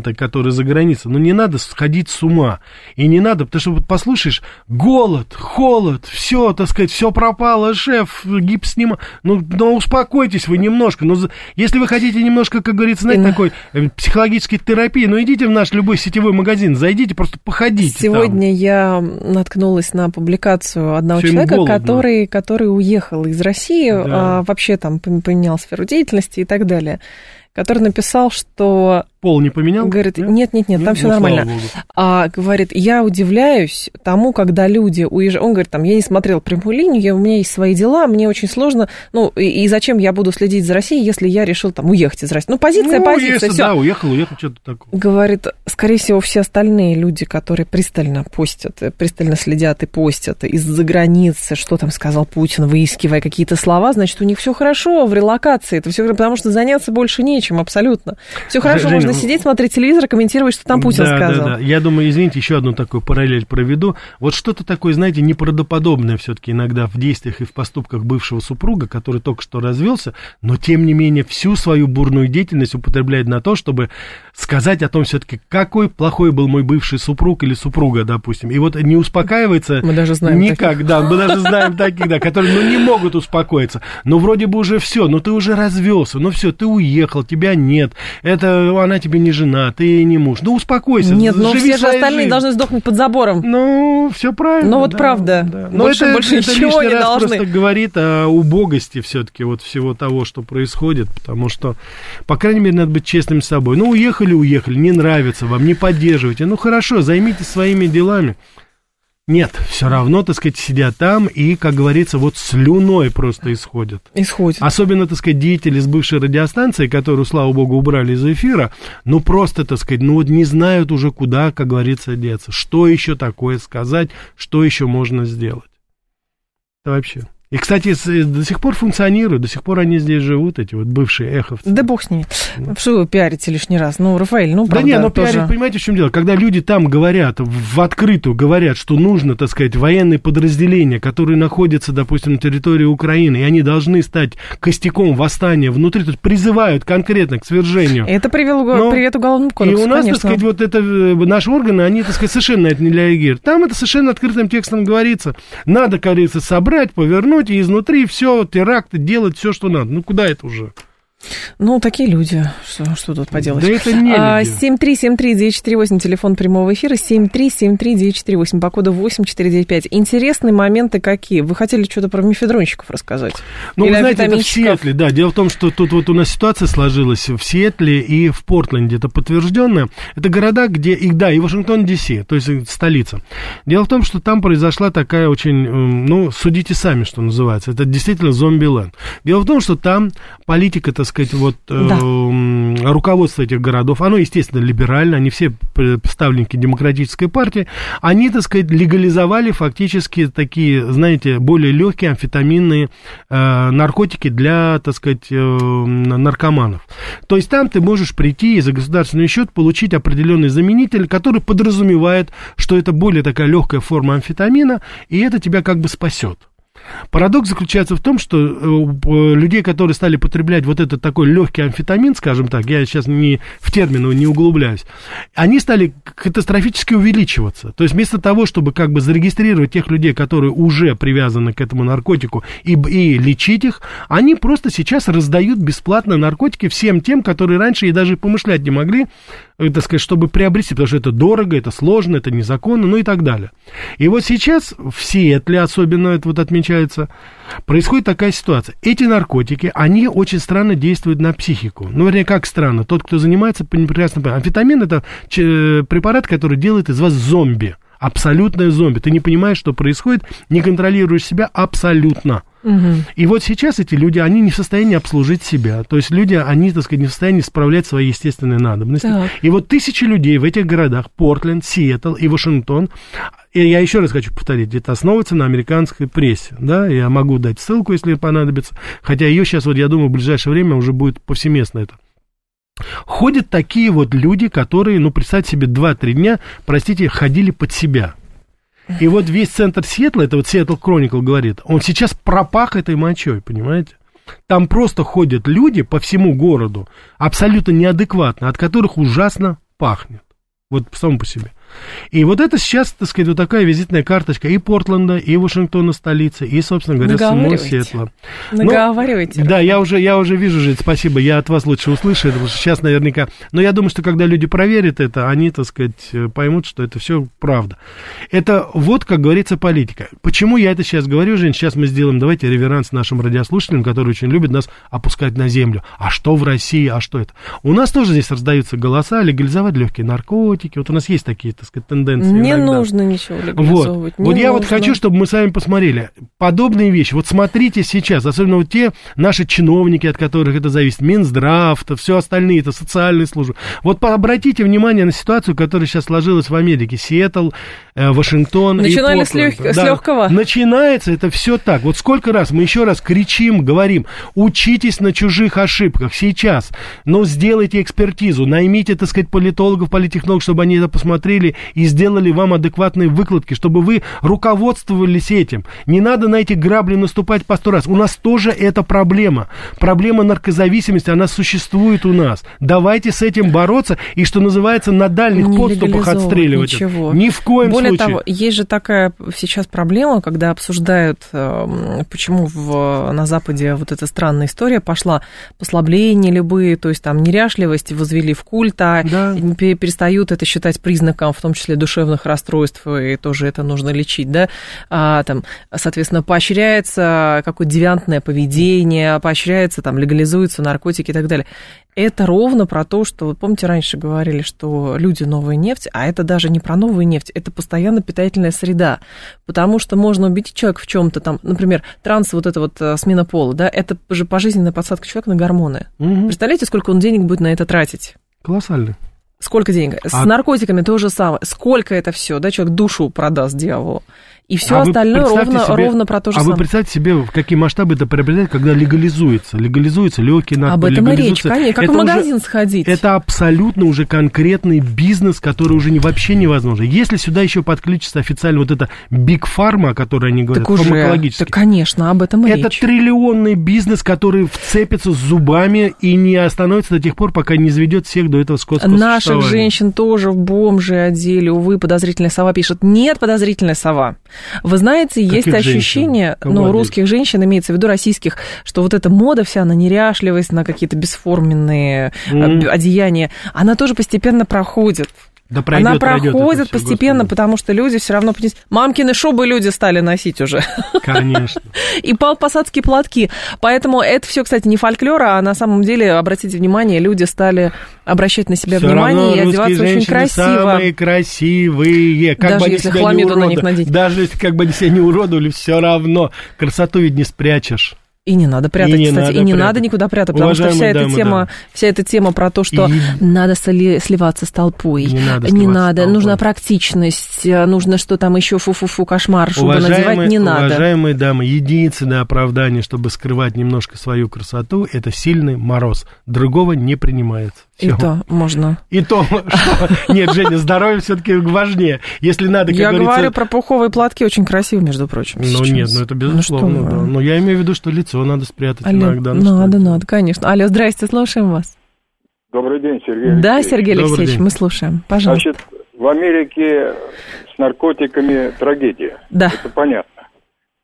имплантанты, которые за границей, ну не надо сходить с ума. И не надо, потому что вот послушаешь, голод, холод, все, так сказать, все пропало, шеф, гипс снима. Ну, ну успокойтесь вы немножко. Ну, если вы хотите немножко, как говорится, знаете, такой э, психологической терапии, ну идите в наш любой сетевой магазин, зайдите, просто походите там. Сегодня я наткнулась на публикацию одного Всё им человека, голодно. который, который уехал из России, Да. а, вообще там пом- поменял сферу деятельности и так далее, который написал, что Пол не поменял? Говорит, нет, нет, нет, там Ну, все ну, слава нормально. А говорит, я удивляюсь тому, когда люди уезжают. Он говорит, там, я не смотрел прямую линию, я, у меня есть свои дела, мне очень сложно. Ну, и, и зачем я буду следить за Россией, если я решил там уехать из России? Ну, позиция, Ну, позиция, если, все. да, уехал, уехал, что-то такое. Говорит, скорее всего, все остальные люди, которые пристально постят, э, пристально следят и постят из-за границы, что там сказал Путин, выискивая какие-то слова, значит, у них все хорошо в релокации, это все потому что заняться больше нечем. нечем абсолютно. Все хорошо, Женя, можно сидеть, смотреть телевизор, комментировать, что там Путин да, сказал. Да, да. Я думаю, извините, еще одну такую параллель проведу. Вот что-то такое, знаете, неправдоподобное все-таки иногда в действиях и в поступках бывшего супруга, который только что развелся, но тем не менее всю свою бурную деятельность употребляет на то, чтобы сказать о том все-таки, какой плохой был мой бывший супруг или супруга, допустим. И вот не успокаивается Мы даже знаем никак, таких. да, мы даже знаем таких, да, которые, ну, не могут успокоиться. Но вроде бы уже все, ну, ты уже развелся, ну, все, ты уехал, тебя нет, это она тебе не жена, ты не муж. Ну, успокойся, Нет, но живи все же остальные жизнью. должны сдохнуть под забором. Ну, все правильно. Ну, вот да, правда. да. Но Больше- это, больше это ничего не раз должны. просто говорит о убогости все-таки вот всего того, что происходит, потому что, по крайней мере, надо быть честным с собой. Ну, уехали, уехали, не нравится вам, не поддерживайте. Ну, хорошо, займитесь своими делами. Нет, все равно, так сказать, сидят там и, как говорится, вот слюной просто исходят. Исходит. Особенно, так сказать, деятели с бывшей радиостанции, которую, слава богу, убрали из эфира, ну, просто, так сказать, ну, вот не знают уже, куда, как говорится, деться. Что еще такое сказать, что еще можно сделать. Это вообще. И, кстати, с- до сих пор функционируют, до сих пор они здесь живут, эти вот бывшие эховцы. Да бог с ними. Что вы пиарите лишний раз? Ну, Рафаэль, ну, Да правда, не, ну тоже. пиарить, понимаете, в чем дело? Когда люди там говорят, в открытую говорят, что нужно, так сказать, военные подразделения, которые находятся, допустим, на территории Украины, и они должны стать костяком восстания внутри, то есть призывают конкретно к свержению. Это привело Ну, привет уголовному И кодексу, у нас, конечно. так сказать, вот это э, наши органы, они, так сказать, совершенно на это не реагируют. Там это совершенно открытым текстом говорится. Надо, говорится, собрать, повернуть, и изнутри все, теракты, делать все, что надо. Ну, куда это уже? Ну, такие люди. Что, что тут поделать? Да это не А, люди. 7373948, телефон прямого эфира, 7373948, по коду 8495. Интересные моменты какие? Вы хотели что-то про мифедронщиков рассказать? Ну, Или вы знаете, это в? Сиэтле, да. Дело в том, что тут вот у нас ситуация сложилась в Сиэтле и в Портленде, это подтвержденно. Это города, где, и, да, и Вашингтон, Д.С., то есть э, столица. Дело в том, что там произошла такая очень, эм, ну, судите сами, что называется. Это действительно зомби-ленд. Дело в том, что там политика, так сказать, вот э, Да. м, руководство этих городов, оно, естественно, либерально, они все представленники демократической партии, они, так сказать, легализовали фактически такие, знаете, более легкие амфетаминные э, наркотики для, так сказать, э, наркоманов. То есть там ты можешь прийти и за государственный счет получить определенный заменитель, который подразумевает, что это более такая легкая форма амфетамина, и это тебя как бы спасет. Парадокс заключается в том, что э, у людей, которые стали потреблять вот этот такой легкий амфетамин, скажем так, я сейчас не в термины не углубляюсь, они стали катастрофически увеличиваться. То есть вместо того, чтобы как бы зарегистрировать тех людей, которые уже привязаны к этому наркотику и, и лечить их, они просто сейчас раздают бесплатно наркотики всем тем, которые раньше и даже помышлять не могли, э, так сказать, чтобы приобрести, потому что это дорого, это сложно, это незаконно, ну и так далее. И вот сейчас в Сиэтле особенно это вот отмечается, происходит такая ситуация. Эти наркотики, они очень странно действуют на психику. Ну, вернее, как странно. Тот, кто занимается, прекрасно понимает. Амфетамин – это ч- препарат, который делает из вас зомби. Абсолютное зомби. Ты не понимаешь, что происходит, не контролируешь себя абсолютно. Мгм. И вот сейчас эти люди, они не в состоянии обслужить себя. То есть люди, они, так сказать, не в состоянии справлять свои естественные надобности. Так. И вот тысячи людей в этих городах, Портленд, Сиэтл и Вашингтон, и я еще раз хочу повторить, это основывается на американской прессе, да, я могу дать ссылку, если понадобится, хотя ее сейчас, вот я думаю, в ближайшее время уже будет повсеместно это. Ходят такие вот люди, которые, ну, представьте себе, 2-3 дня, простите, ходили под себя. И вот весь центр Сиэтла, это вот Сиэтл Кроникл говорит, он сейчас пропах этой мочой, понимаете? Там просто ходят люди по всему городу, абсолютно неадекватно, от которых ужасно пахнет. Вот сам по себе. И вот это сейчас, так сказать, вот такая визитная карточка и Портленда, и Вашингтона столицы, и, собственно говоря, самого Наговариваете. Сиэтла. Наговаривайте. Да, я уже, я уже вижу, Жень, спасибо, я от вас лучше услышу, потому что сейчас наверняка... Но я думаю, что когда люди проверят это, они, так сказать, э, поймут, что это все правда. Это вот, как говорится, политика. Почему я это сейчас говорю, Жень? Сейчас мы сделаем, давайте, реверанс нашим радиослушателям, которые очень любят нас опускать на землю. А что в России, а что это? У нас тоже здесь раздаются голоса, легализовать легкие наркотики. Вот у нас есть такие, так сказать, тенденции Не иногда. нужно ничего Вот, легализовывать. вот не я вот хочу, чтобы мы с вами посмотрели. подобные вещи. Вот смотрите сейчас, особенно вот те наши чиновники, от которых это зависит, Минздрав, то все остальные, это социальные службы. Вот обратите внимание на ситуацию, которая сейчас сложилась в Америке. Сиэтл, Вашингтон Начинали с, лег... да. с легкого. Начинается это все так. Вот сколько раз мы еще раз кричим, говорим, учитесь на чужих ошибках сейчас, но сделайте экспертизу, наймите, так сказать, политологов, политтехнологов, чтобы они это посмотрели и сделали вам адекватные выкладки, чтобы вы руководствовались этим. Не надо на эти грабли наступать по сто раз. У нас тоже это проблема. Проблема наркозависимости, она существует у нас. Давайте с этим бороться и, что называется, на дальних не подступах отстреливать. Ничего. Ни в коем Более случае. того, есть же такая сейчас проблема, когда обсуждают, эм, почему в, на Западе вот эта странная история пошла, послабления любые, то есть там неряшливость возвели в культ, а да. перестают это считать признаком, в том числе душевных расстройств, и тоже это нужно лечить, да, а, там, соответственно, поощряется какое-то девиантное поведение, поощряется, там, легализуются наркотики и так далее. Это ровно про то, что, помните, раньше говорили, что люди новая нефть, а это даже не про новую нефть, это постоянно питательная среда, потому что можно убедить человека в чем-то там, например, транс, вот это вот э, смена пола, да, это же пожизненная подсадка человека на гормоны. Угу. Представляете, сколько он денег будет на это тратить? Колоссально. Сколько денег? А... С наркотиками то же самое. Сколько это все, да, человек душу продаст дьяволу. И все а остальное ровно, себе, ровно про то же а самое. А вы представьте себе, в какие масштабы это приобретает, когда легализуется. Легализуется легкий наркотик. Об этом и речь, конечно. Как это в магазин уже, сходить. Это абсолютно уже конкретный бизнес, который уже не, вообще невозможно. Если сюда еще подключится официально вот это Big Pharma, о которой они говорят, так уже, Так, конечно, об этом и Это речь. триллионный бизнес, который вцепится зубами и не остановится до тех пор, пока не заведет всех до этого скотского Наших женщин тоже в бомжи одели. Увы, подозрительная сова пишет. Нет, подозрительная сова. Вы знаете, есть ощущение, ну, у русских женщин, имеется в виду российских, что вот эта мода вся на неряшливость, на какие-то бесформенные mm-hmm. одеяния, она тоже постепенно проходит. Да пройдет, Она проходит пройдет постепенно, господи. потому что люди все равно... Мамкины шубы люди стали носить уже. Конечно. И посадские платки. Поэтому это все, кстати, не фольклор, а на самом деле, обратите внимание, люди стали обращать на себя все внимание и одеваться очень красиво. самые красивые. Как Даже бы если хламиду на них надеть. Даже если как бы они себя не уродовали, все равно. Красоту ведь не спрячешь. И не надо прятать, и не кстати, надо и не прятать. надо никуда прятать, потому Уважаемые что вся эта тема, да. вся эта тема про то, что и... надо сливаться с толпой, не надо, не надо нужна практичность, э, нужно что там еще фу-фу-фу кошмар, шубу надевать не надо. Уважаемые дамы, единственное оправдание, чтобы скрывать немножко свою красоту, это сильный мороз, другого не принимается. Все. И то можно. И то, что... Нет, Женя, здоровье все-таки важнее. Если надо, как Я говорится... говорю про пуховые платки, очень красивые, между прочим, Ну сейчас. нет, ну это безусловно, ну, да. Но я имею в виду, что лицо надо спрятать Алло, иногда. Ну, надо, что надо, конечно. Алло, здрасте, слушаем вас. Добрый день, Сергей Да, Сергей Алексеевич, мы слушаем. Пожалуйста. Значит, в Америке с наркотиками трагедия. Да. Это понятно.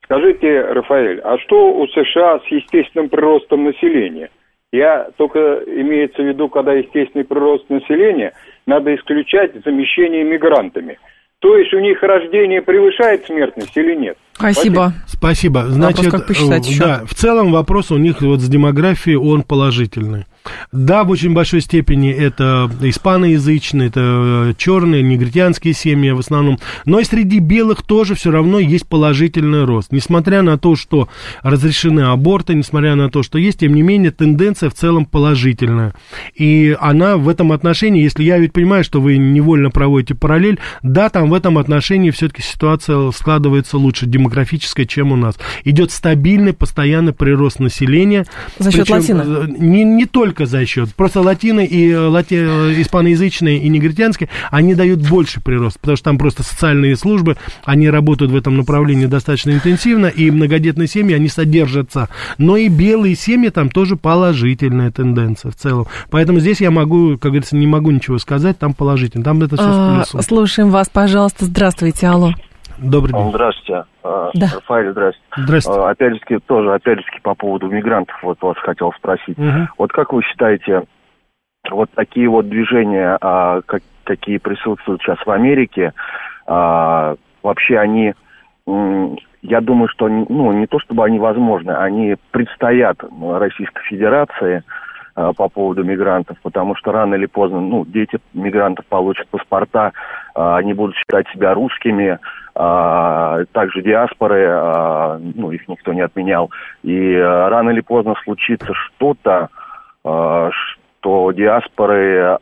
Скажите, Рафаэль, а что у США с естественным приростом населения? Я только имеется в виду, когда естественный прирост населения, надо исключать замещение мигрантами. То есть у них рождение превышает смертность или нет? Спасибо. Спасибо. Значит, вопрос, как посчитать еще? да, в целом вопрос у них вот с демографией, он положительный. Да, в очень большой степени это испаноязычные, это черные, негритянские семьи в основном, но и среди белых тоже все равно есть положительный рост. Несмотря на то, что разрешены аборты, несмотря на то, что есть, тем не менее, тенденция в целом положительная. И она в этом отношении, если я ведь понимаю, что вы невольно проводите параллель, да, там в этом отношении все-таки ситуация складывается лучше, демографическая, чем у нас. Идет стабильный, постоянный прирост населения. За счет латина? Э, не, не только за счет. Просто латины и э, лати, э, испаноязычные и негритянские, они дают больше прирост, потому что там просто социальные службы, они работают в этом направлении достаточно интенсивно, и многодетные семьи, они содержатся. Но и белые семьи там тоже положительная тенденция в целом. Поэтому здесь я могу, как говорится, не могу ничего сказать, там положительно. Там это все а, с плюсом. Слушаем вас, пожалуйста. Здравствуйте, алло. Добрый день. Здравствуйте. А, да. Рафаэль, здравствуйте. Здравствуйте. А, опять-таки, тоже, опять-таки, по поводу мигрантов, вот вас хотел спросить. Угу. Вот как вы считаете, вот такие вот движения, а, как, какие присутствуют сейчас в Америке, а, вообще они, я думаю, что, ну, не то чтобы они возможны, они предстоят Российской Федерации, по поводу мигрантов, потому что рано или поздно, ну, дети мигрантов получат паспорта, а, они будут считать себя русскими, а, также диаспоры, ну, их никто не отменял, и рано или поздно случится что-то, что диаспоры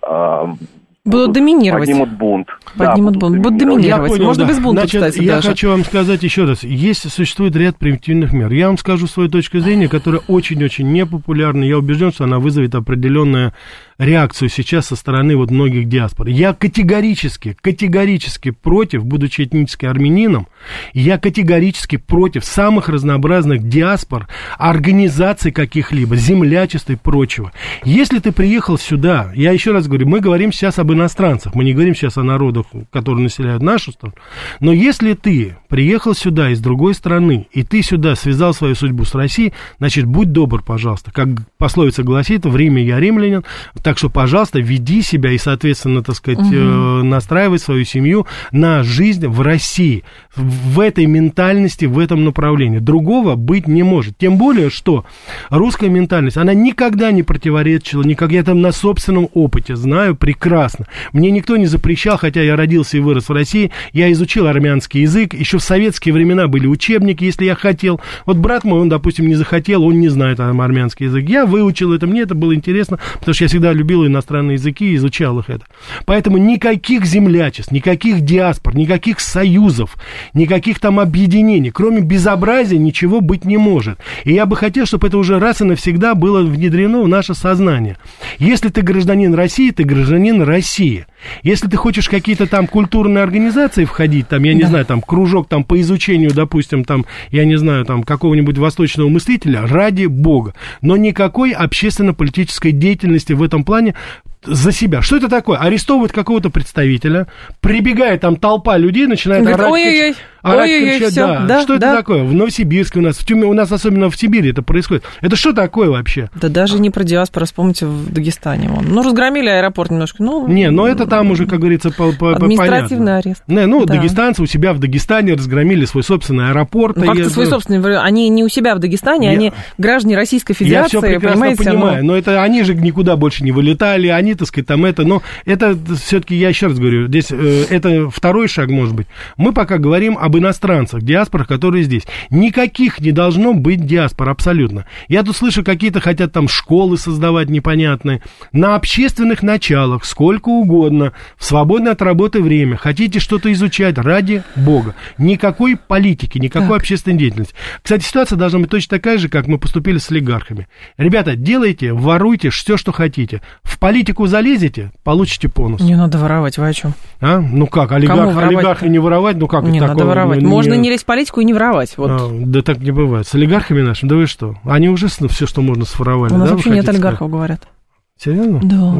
Будут доминировать. Поднимут бунт. Поднимут да, бунт. Будут доминировать. Я понял, Можно да. без бунта, Значит, кстати, я даже. хочу вам сказать еще раз. Есть, существует ряд примитивных мер. Я вам скажу свою точку зрения, которая очень-очень непопулярна. Я убежден, что она вызовет определенную реакцию сейчас со стороны вот многих диаспор. Я категорически, категорически против, будучи этническим армянином, я категорически против самых разнообразных диаспор, организаций каких-либо, землячества и прочего. Если ты приехал сюда, я еще раз говорю, мы говорим сейчас об иностранцах, мы не говорим сейчас о народах, которые населяют нашу страну, но если ты приехал сюда из другой страны, и ты сюда связал свою судьбу с Россией, значит, будь добр, пожалуйста, как пословица гласит, в Риме я римлянин, так что, пожалуйста, веди себя и, соответственно, так сказать, э, настраивай свою семью на жизнь в России, в этой ментальности, в этом направлении. Другого быть не может. Тем более, что русская ментальность, она никогда не противоречила, никогда я там на собственном опыте знаю прекрасно. Мне никто не запрещал, хотя я родился и вырос в России, я изучил армянский язык, еще в советские времена были учебники, если я хотел. Вот брат мой, он, допустим, не захотел, он не знает там армянский язык. Я выучил это, мне это было интересно, потому что я всегда любил иностранные языки и изучал их это. Поэтому никаких землячеств, никаких диаспор, никаких союзов, никаких там объединений, кроме безобразия ничего быть не может. И я бы хотел, чтобы это уже раз и навсегда было внедрено в наше сознание. Если ты гражданин России, ты гражданин России. Если ты хочешь какие-то там культурные организации входить, там, я не Да. знаю, там, кружок там по изучению, допустим, там, я не знаю, там, какого-нибудь восточного мыслителя, ради бога. Но никакой общественно-политической деятельности в этом плане за себя. Что это такое? Арестовывают какого-то представителя, прибегает там толпа людей, начинает Говорит, орать, ой-ой-ой, орать, ой-ой-ой, кричать, всё, да. да, Что да. это такое? В Новосибирске у нас, в Тюмени, у нас особенно в Сибири это происходит. Это что такое вообще? Да даже не про диаспору, вспомните, в Дагестане. Вон. Ну, разгромили аэропорт немножко. Ну, Не, но это там уже, как говорится, по, по, административный понятно. арест. Не, ну, Да. дагестанцы у себя в Дагестане разгромили свой собственный аэропорт. Ну, как-то свой собственный, они не у себя в Дагестане, Я- они граждане Российской Я Федерации, все прекрасно понимаете? понимаю, но это они же никуда больше не вылетали, они, так сказать, там это, но это все-таки, я еще раз говорю, здесь э, это второй шаг, может быть. Мы пока говорим об иностранцах, диаспорах, которые здесь. Никаких не должно быть диаспор, абсолютно. Я тут слышу, какие-то хотят там школы создавать непонятные. На общественных началах, сколько угодно, в свободное от работы время. Хотите что-то изучать, ради бога. Никакой политики, никакой Так. общественной деятельности. Кстати, ситуация должна быть точно такая же, как мы поступили с олигархами. Ребята, делайте, воруйте все, что хотите. В политику залезете, получите бонус. Не надо воровать, вы о чем? А? Ну как, олигарх, олигархи не воровать, ну как Не, это надо такое? Воровать. Ну, Можно не лезть в политику и не воровать. Вот. А, да так не бывает. С олигархами нашими, да вы что? Они уже все, что можно, своровали. У нас да, вообще нет олигархов, говорят. Серьезно? Да.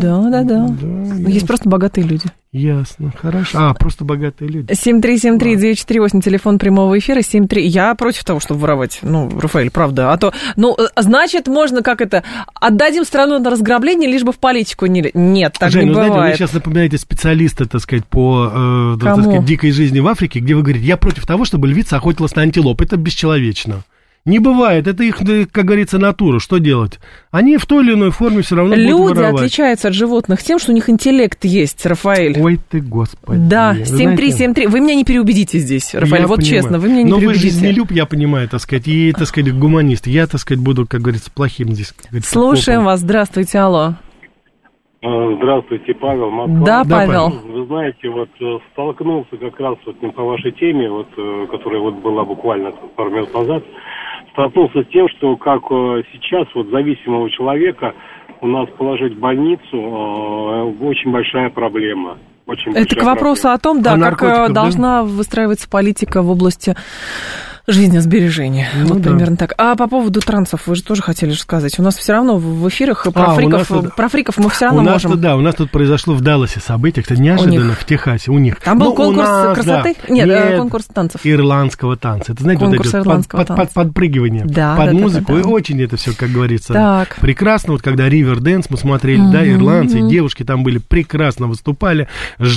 Да, да, да. да, Есть просто богатые люди. Ясно, хорошо. А, просто богатые люди. 7373948, телефон прямого эфира, 73. Я против того, чтобы воровать. Ну, Рафаэль, правда. А то, ну, э, значит, можно как это, отдадим страну на разграбление, лишь бы в политику не... Нет, так Жень, не ну, знаете, вы бывает. сейчас напоминаете специалиста, так сказать, по э, так сказать, дикой жизни в Африке, где вы говорите, я против того, чтобы львица охотилась на антилоп. Это бесчеловечно. Не бывает, это их, э, как говорится, натура. Что делать? Они в той или иной форме все равно будут Люди воровать. отличаются от животных тем, что у них интеллект есть, Рафаэль. Ой ты, господи. Да, Вы знаете, 7373. Вы меня не переубедите здесь, Рафаэль, я вот понимаю. честно, вы меня не Но вы переубедите. жизнелюб, я понимаю, так сказать, и, так сказать, гуманист. Я, так сказать, буду, как говорится, плохим здесь. говорится, Слушаем копом. вас, здравствуйте, алло. Э, Здравствуйте, Павел, Москва. Да, Павел. Вы знаете, вот э, столкнулся как раз вот по вашей теме, вот, э, которая вот была буквально пару минут назад, столкнулся с тем, что как э, сейчас вот зависимого человека у нас положить в больницу э, очень большая проблема. Очень Это к вопросу проблема. о том, да, О как э, должна выстраиваться политика в области жизнесбережения. Ну вот да. примерно так. А по поводу трансов, вы же тоже хотели же сказать. У нас все равно в эфирах про, А, фриков, тут- про фриков мы все равно у нас можем... тут, да, у нас тут произошло в Далласе событие, кстати, неожиданно, в Техасе, у них. Там был Ну, у конкурс нас, красоты? да. Нет, э, конкурс танцев. Ирландского танца. Это, знаете, Конкурс вот ирландского под, под- танца. под- подпрыгивание, Да, под да, да, музыку. да, И да. очень это все, как говорится, Так. прекрасно. Вот когда Riverdance мы смотрели, да, ирландцы, и девушки там были прекрасно выступали.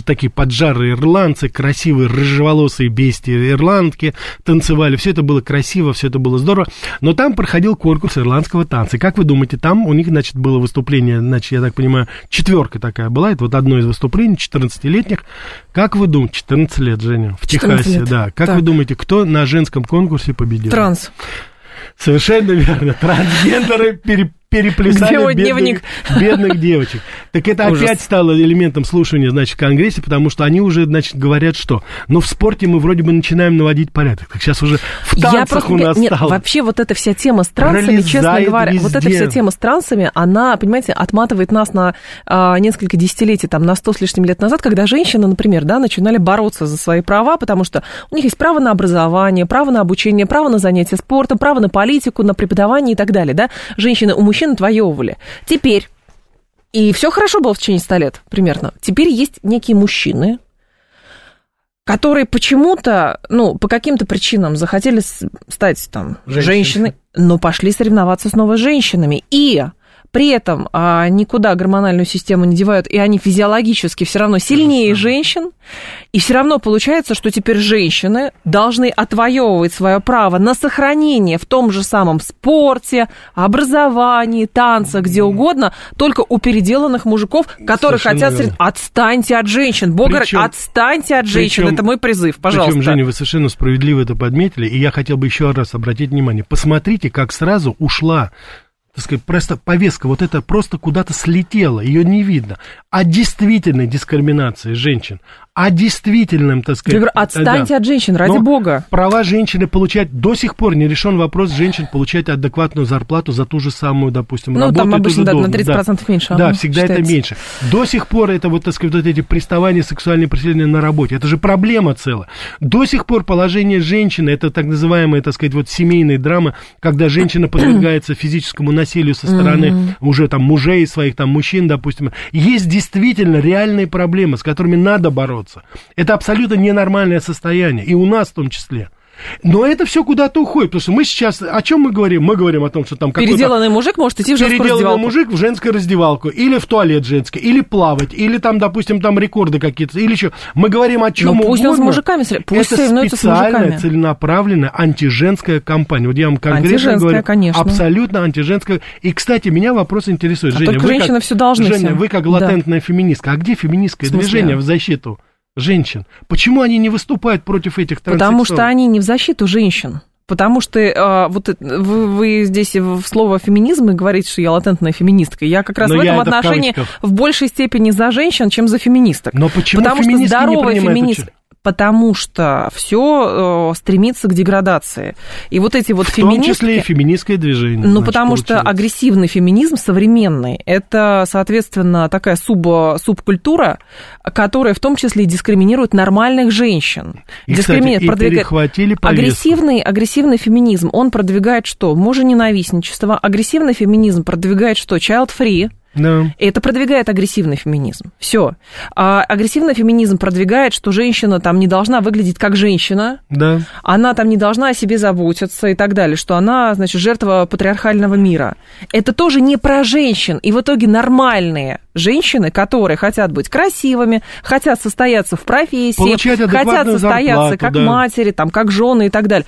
Такие поджарые ирландцы, красивые рыжеволосые бестии ирландки танцевали все это было красиво, все это было здорово, но там проходил конкурс ирландского танца. Как вы думаете, там у них, значит, было выступление, значит, я так понимаю, четверка такая была, это вот одно из выступлений 14-летних. Как вы думаете, 14 лет, Женя, в Техасе, лет. да. Как так. вы думаете, кто на женском конкурсе победил? Транс. Совершенно верно. Трансгендеры пере, переплясали бедных, бедных девочек. Так это Ужас. опять стало элементом слушания, значит, в Конгрессе, потому что они уже, значит, говорят, что, ну, в спорте мы вроде бы начинаем наводить порядок. Так сейчас уже в танцах Я просто, у нас нет, стало. Вообще вот эта вся тема с трансами, честно говоря, везде. вот эта вся тема с трансами, она, понимаете, отматывает нас на а, несколько десятилетий, там, на сто с лишним лет назад, когда женщины, например, да, начинали бороться за свои права, потому что у них есть право на образование, право на обучение, право на занятия спортом, право на политику, на преподавание и так далее, да. Женщины у мужчин отвоевывали. Теперь и все хорошо было в течение 100 лет примерно. Теперь есть некие мужчины, которые почему-то, ну, по каким-то причинам захотели стать там Женщины. женщиной, но пошли соревноваться снова с женщинами. И при этом а, никуда гормональную систему не девают, и они физиологически все равно сильнее женщин, и все равно получается, что теперь женщины должны отвоевывать свое право на сохранение в том же самом спорте, образовании, танцах, где угодно, только у переделанных мужиков, которые Совершенно хотят... Верно. Отстаньте от женщин. Бога причем, отстаньте от женщин. Причем, это мой призыв, пожалуйста. Причем, Женя, вы совершенно справедливо это подметили, и я хотел бы еще раз обратить внимание. Посмотрите, как сразу ушла так сказать, просто повестка вот это просто куда-то слетела, ее не видно. О действительной дискриминации женщин, о действительном, так сказать... Я говорю, отстаньте да. от женщин, ради Но бога. Права женщины получать... До сих пор не решен вопрос женщин получать адекватную зарплату за ту же самую, допустим, ну, работу. Ну, там обычно, да, на 30% да. меньше. Да, всегда считается. это меньше. До сих пор это вот, так сказать, вот эти приставания, сексуальные преследования на работе. Это же проблема целая. До сих пор положение женщины, это так называемая, так сказать, вот семейная драма, когда женщина подвергается физическому насилию со стороны уже там мужей своих, там мужчин, допустим. Есть действительно реальные проблемы, с которыми надо бороться бороться. Это абсолютно ненормальное состояние, и у нас в том числе. Но это все куда-то уходит, потому что мы сейчас, о чем мы говорим? Мы говорим о том, что там какой-то... Переделанный мужик может идти в женскую Переделанный раздевалку. мужик в женскую раздевалку, или в туалет женский, или плавать, или там, допустим, там рекорды какие-то, или еще. Мы говорим о чем ну, пусть угодно. он с мужиками, пусть это специальная, целенаправленная антиженская кампания. Вот я вам конкретно говорю, конечно. абсолютно антиженская. И, кстати, меня вопрос интересует. А Женя, только женщины как, все должны. Женя, вы как латентная да. феминистка, а где феминистское движение в защиту женщин. Почему они не выступают против этих транссексуалов? Потому что они не в защиту женщин. Потому что э, вот вы, вы здесь в слово феминизм и говорите, что я латентная феминистка. Я как раз Но в этом отношении в, в большей степени за женщин, чем за феминисток. Но почему Потому что здоровая феминистка потому что все э, стремится к деградации. И вот эти вот феминистки... В том числе и феминистское движение. Ну, значит, потому получается. что агрессивный феминизм современный, это, соответственно, такая суб, субкультура, которая в том числе и дискриминирует нормальных женщин. И, дискриминирует, кстати, продвигает... перехватили агрессивный, агрессивный феминизм, он продвигает что? Мужененавистничество. Агрессивный феминизм продвигает что? Child-free да. Это продвигает агрессивный феминизм. Все. А агрессивный феминизм продвигает, что женщина там не должна выглядеть как женщина. Да. Она там не должна о себе заботиться и так далее, что она, значит, жертва патриархального мира. Это тоже не про женщин. И в итоге нормальные женщины, которые хотят быть красивыми, хотят состояться в профессии, хотят состояться зарплату, как да. матери, там, как жены и так далее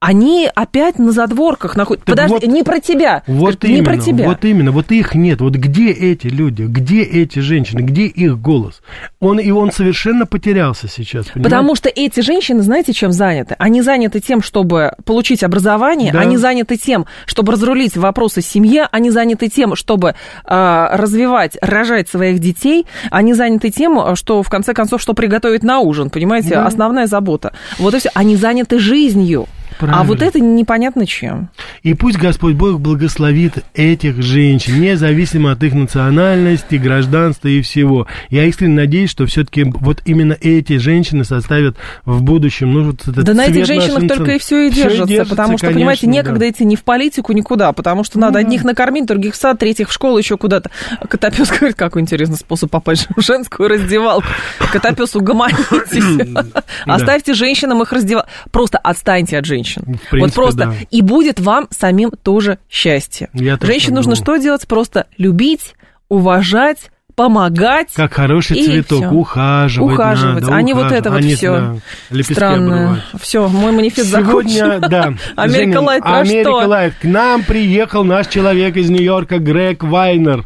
они опять на задворках находятся. Подожди, вот, не про тебя. Вот Скажет, именно, не про тебя. Вот именно, вот их нет. Вот где эти люди, где эти женщины, где их голос? Он, и он совершенно потерялся сейчас. Понимаете? Потому что эти женщины, знаете, чем заняты? Они заняты тем, чтобы получить образование, да. они заняты тем, чтобы разрулить вопросы семьи, они заняты тем, чтобы э, развивать, рожать своих детей, они заняты тем, что, в конце концов, что приготовить на ужин, понимаете? Да. Основная забота. Вот и все. Они заняты жизнью. Правильно. А вот это непонятно чем. И пусть Господь Бог благословит этих женщин, независимо от их национальности, гражданства и всего. Я искренне надеюсь, что все-таки вот именно эти женщины составят в будущем, ну, вот этот Да на этих женщинах только и все и держится, все держится потому что, конечно, понимаете, некогда да. идти ни в политику, никуда, потому что надо ну, одних да. накормить, других в сад, третьих в школу, еще куда-то. Котопес говорит, какой интересный способ попасть в женскую раздевалку. Котопес, угомонитесь. Оставьте женщинам их раздевалку. Просто отстаньте от женщин женщин. Принципе, вот просто. Да. И будет вам самим тоже счастье. Я Женщин нужно что делать? Просто любить, уважать, помогать. Как хороший цветок, всё. ухаживать. Ухаживать, надо, а не вот это вот все странное. Все, мой манифест Сегодня, да. Америка Лайт, Америка Лайт. К нам приехал наш человек из Нью-Йорка, Грег Вайнер.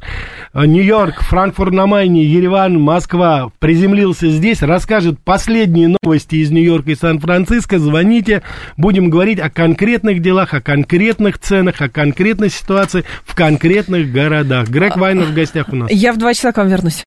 Э, Нью-Йорк, Франкфурт на Майне, Ереван, Москва приземлился здесь, расскажет последние новости из Нью-Йорка и Сан-Франциско. Звоните, будем говорить о конкретных делах, о конкретных ценах, о конкретной ситуации в конкретных городах. Грег Вайнер в гостях у нас. Я в два часа к вам вернусь.